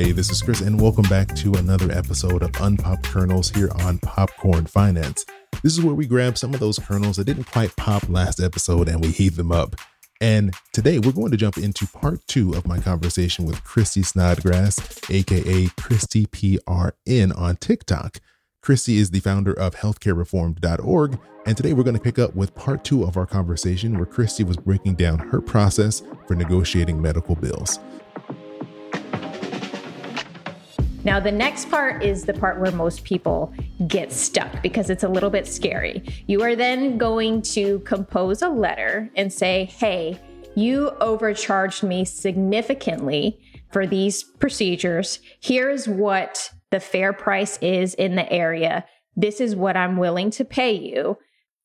Hey, this is Chris, and welcome back to another episode of Unpopped Kernels here on Popcorn Finance. This is where we grab some of those kernels that didn't quite pop last episode and we heat them up. And today we're going to jump into part two of my conversation with Christy Snodgrass, aka Christy PRN on TikTok. Christy is the founder of healthcarereformed.org, and today we're going to pick up with part two of our conversation where Christy was breaking down her process for negotiating medical bills. Now, the next part is the part where most people get stuck because it's a little bit scary. You are then going to compose a letter and say, hey, you overcharged me significantly for these procedures. Here's what the fair price is in the area. This is what I'm willing to pay you.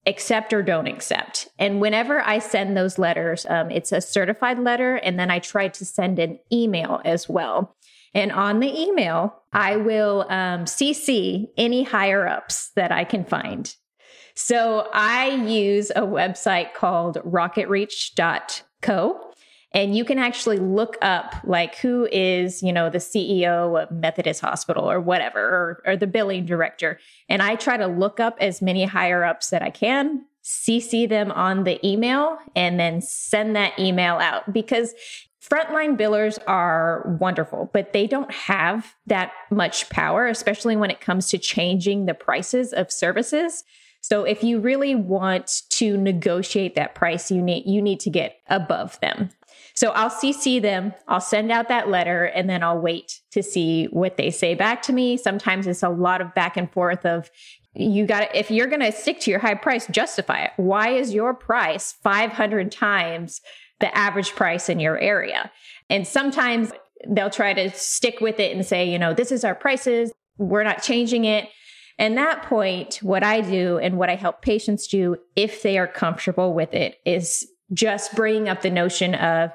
Accept or don't accept. And whenever I send those letters, um, it's a certified letter, and then I try to send an email as well. And on the email, I will um, CC any higher ups that I can find. So I use a website called rocketreach.co. And you can actually look up like who is, you know, the CEO of Methodist Hospital or whatever, or, or the billing director. And I try to look up as many higher ups that I can, CC them on the email, and then send that email out because Frontline billers are wonderful, but they don't have that much power, especially when it comes to changing the prices of services. So if you really want to negotiate that price, you need you need to get above them. So I'll CC them, I'll send out that letter, and then I'll wait to see what they say back to me. Sometimes it's a lot of back and forth of you got to, if you're going to stick to your high price, justify it. Why is your price 500 times the average price in your area. And sometimes they'll try to stick with it and say, you know, this is our prices. We're not changing it. And that point, what I do and what I help patients do, if they are comfortable with it, is just bringing up the notion of,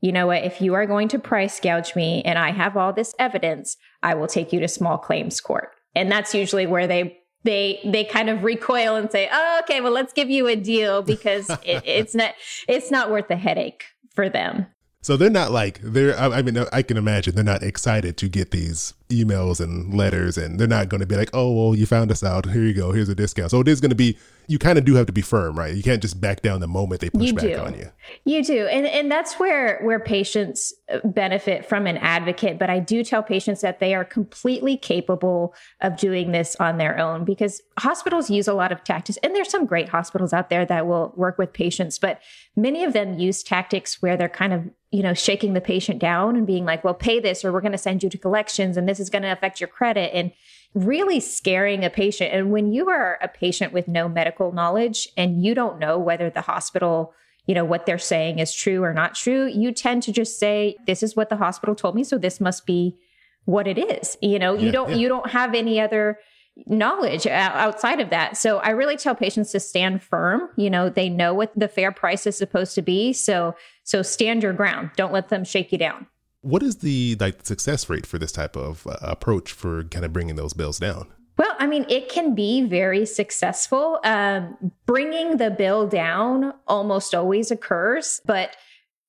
you know what, if you are going to price gouge me and I have all this evidence, I will take you to small claims court. And that's usually where they they they kind of recoil and say, "Oh, okay, well, let's give you a deal because it, it's not it's not worth the headache for them." So they're not like they're. I mean, I can imagine they're not excited to get these emails and letters, and they're not going to be like, "Oh, well, you found us out. Here you go. Here's a discount." So it is going to be. You kind of do have to be firm, right? You can't just back down the moment they push you back do. on you. You do, and and that's where where patients uh, benefit from an advocate. But I do tell patients that they are completely capable of doing this on their own because hospitals use a lot of tactics, and there's some great hospitals out there that will work with patients, but many of them use tactics where they're kind of you know shaking the patient down and being like, "Well, pay this, or we're going to send you to collections, and this is going to affect your credit," and really scaring a patient. And when you are a patient with no medical knowledge and you don't know whether the hospital, you know, what they're saying is true or not true, you tend to just say, this is what the hospital told me. So this must be what it is. You know, yeah, you don't, yeah. you don't have any other knowledge outside of that. So I really tell patients to stand firm. You know, they know what the fair price is supposed to be. So, so stand your ground. Don't let them shake you down. What is the like success rate for this type of uh, approach for kind of bringing those bills down? Well, I mean, it can be very successful. Um, bringing the bill down almost always occurs, but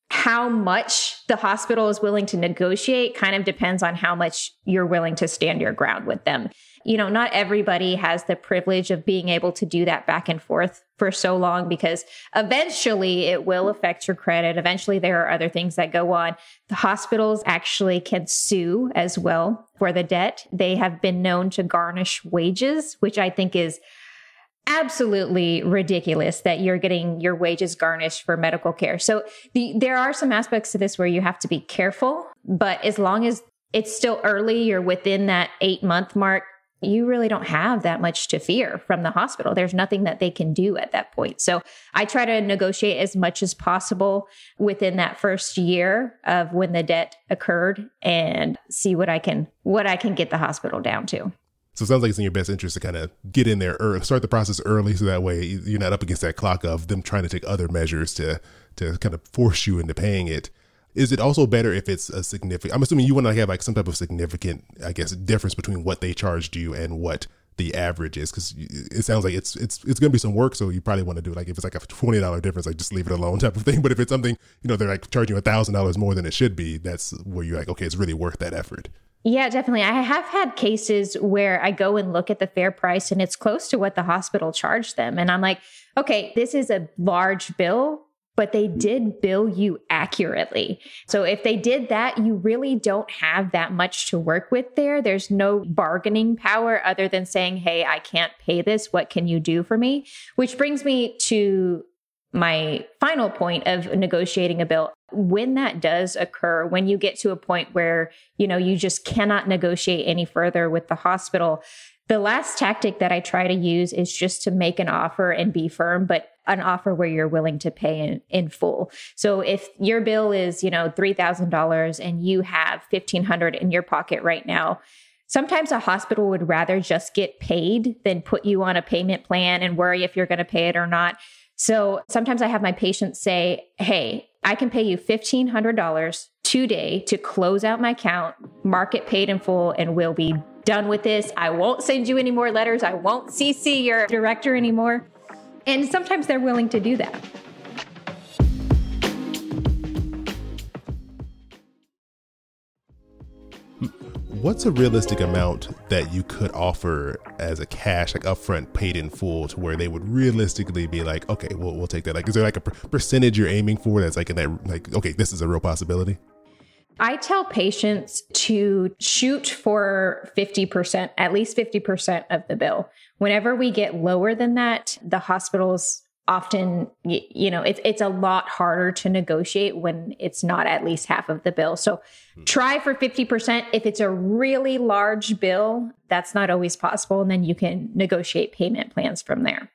how much the hospital is willing to negotiate kind of depends on how much you're willing to stand your ground with them you know, not everybody has the privilege of being able to do that back and forth for so long because eventually it will affect your credit. Eventually there are other things that go on. The hospitals actually can sue as well for the debt. They have been known to garnish wages, which I think is absolutely ridiculous that you're getting your wages garnished for medical care. So the, there are some aspects to this where you have to be careful, but as long as it's still early, you're within that eight month mark, you really don't have that much to fear from the hospital. There's nothing that they can do at that point. So I try to negotiate as much as possible within that first year of when the debt occurred and see what I can what I can get the hospital down to. So it sounds like it's in your best interest to kind of get in there early, start the process early, so that way you're not up against that clock of them trying to take other measures to to kind of force you into paying it. Is it also better if it's a significant? I'm assuming you want to have like some type of significant, I guess, difference between what they charged you and what the average is, because it sounds like it's it's it's going to be some work. So you probably want to do like if it's like a twenty dollar difference, like just leave it alone type of thing. But if it's something you know they're like charging a thousand dollars more than it should be, that's where you're like, okay, it's really worth that effort. Yeah, definitely. I have had cases where I go and look at the fair price and it's close to what the hospital charged them. And I'm like, okay, this is a large bill, but they did bill you accurately. So if they did that, you really don't have that much to work with there. There's no bargaining power other than saying, hey, I can't pay this. What can you do for me? Which brings me to my final point of negotiating a bill when that does occur when you get to a point where you know you just cannot negotiate any further with the hospital the last tactic that i try to use is just to make an offer and be firm but an offer where you're willing to pay in, in full so if your bill is you know $3000 and you have 1500 in your pocket right now Sometimes a hospital would rather just get paid than put you on a payment plan and worry if you're going to pay it or not. So sometimes I have my patients say, Hey, I can pay you $1,500 today to close out my account, mark it paid in full, and we'll be done with this. I won't send you any more letters. I won't CC your director anymore. And sometimes they're willing to do that. what's a realistic amount that you could offer as a cash, like upfront, paid in full, to where they would realistically be like, okay, we'll we'll take that. Like, is there like a percentage you're aiming for that's like in that like, okay, this is a real possibility? I tell patients to shoot for 50%, at least 50% of the bill. Whenever we get lower than that, the hospitals often you know it's it's a lot harder to negotiate when it's not at least half of the bill so hmm. try for 50% if it's a really large bill that's not always possible and then you can negotiate payment plans from there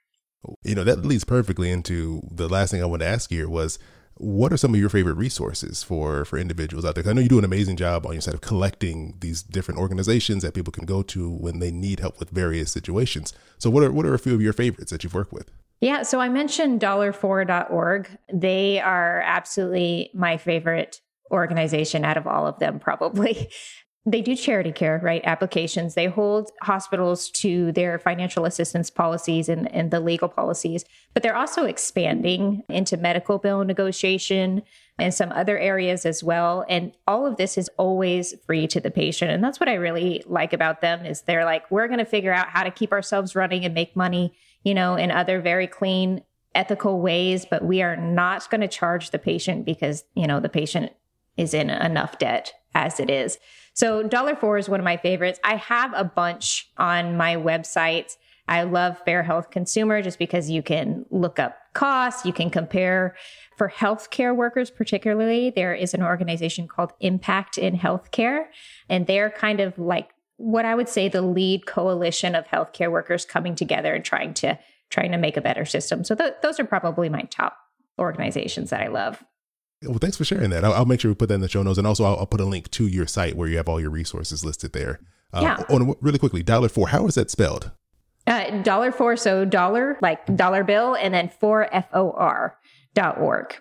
you know that leads perfectly into the last thing i want to ask here was what are some of your favorite resources for for individuals out there? I know you do an amazing job on your side of collecting these different organizations that people can go to when they need help with various situations. So, what are what are a few of your favorites that you've worked with? Yeah, so I mentioned dollarfor.org. They are absolutely my favorite organization out of all of them, probably. they do charity care, right? Applications. They hold hospitals to their financial assistance policies and, and the legal policies, but they're also expanding into medical bill negotiation and some other areas as well. And all of this is always free to the patient. And that's what I really like about them is they're like, we're going to figure out how to keep ourselves running and make money you know, in other very clean, ethical ways, but we are not going to charge the patient because, you know, the patient is in enough debt as it is. So, Dollar For is one of my favorites. I have a bunch on my website. I love Fair Health Consumer just because you can look up costs, you can compare. For healthcare workers, particularly, there is an organization called Impact in Healthcare, and they're kind of like what I would say the lead coalition of healthcare workers coming together and trying to trying to make a better system. So th- those are probably my top organizations that I love. Well, thanks for sharing that. I'll, I'll, make sure we put that in the show notes, and also I'll, I'll, put a link to your site where you have all your resources listed there. Uh, yeah. On really quickly, dollar for. How is that spelled? Uh, dollar for. So dollar like dollar bill, and then four f o r dot org.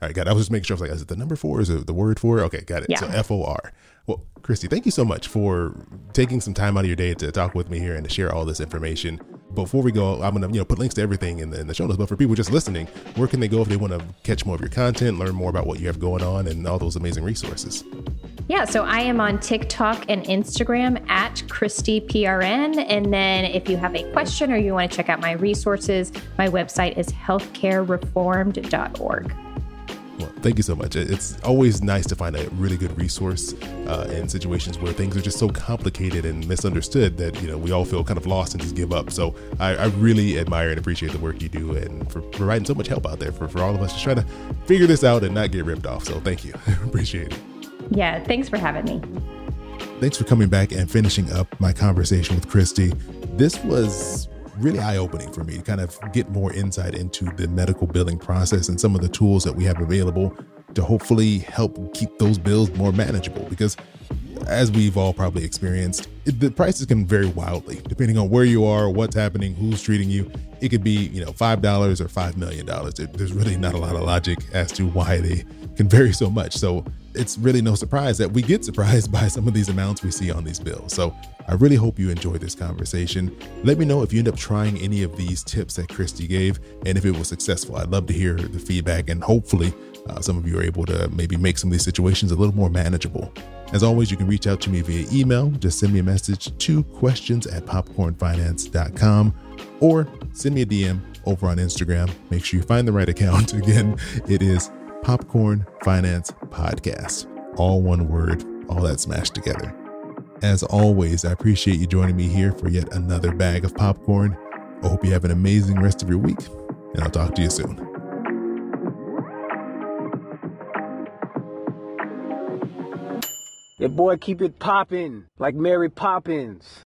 All right, got it. I was just making sure. I was like, is it the number four? Is it the word four? Okay, got it. Yeah. So F O R. Well, Christy, thank you so much for taking some time out of your day to talk with me here and to share all this information. Before we go, I'm gonna you know put links to everything in the, in the show notes. But for people just listening, where can they go if they want to catch more of your content, learn more about what you have going on, and all those amazing resources? Yeah, so I am on TikTok and Instagram at Christy PRN. And then if you have a question or you want to check out my resources, my website is healthcarereformed.org. Well, thank you so much. It's always nice to find a really good resource uh, in situations where things are just so complicated and misunderstood that you know we all feel kind of lost and just give up. So I, I really admire and appreciate the work you do and for providing so much help out there for, for all of us just trying to figure this out and not get ripped off. So thank you. appreciate it. Yeah, thanks for having me. Thanks for coming back and finishing up my conversation with Christy. This was really eye opening for me to kind of get more insight into the medical billing process and some of the tools that we have available to hopefully help keep those bills more manageable. Because as we've all probably experienced, it, the prices can vary wildly depending on where you are, what's happening, who's treating you. It could be, you know, $5 or $5 million. There's really not a lot of logic as to why they can vary so much. So it's really no surprise that we get surprised by some of these amounts we see on these bills. So I really hope you enjoyed this conversation. Let me know if you end up trying any of these tips that Christy gave and if it was successful. I'd love to hear the feedback and hopefully uh, some of you are able to maybe make some of these situations a little more manageable. As always, you can reach out to me via email. Just send me a message to questions at popcornfinance.com or send me a DM over on Instagram. Make sure you find the right account. Again, it is Popcorn Finance Podcast. All one word, all that smashed together. As always, I appreciate you joining me here for yet another bag of popcorn. I hope you have an amazing rest of your week, and I'll talk to you soon. Your boy keep it poppin' like Mary Poppins.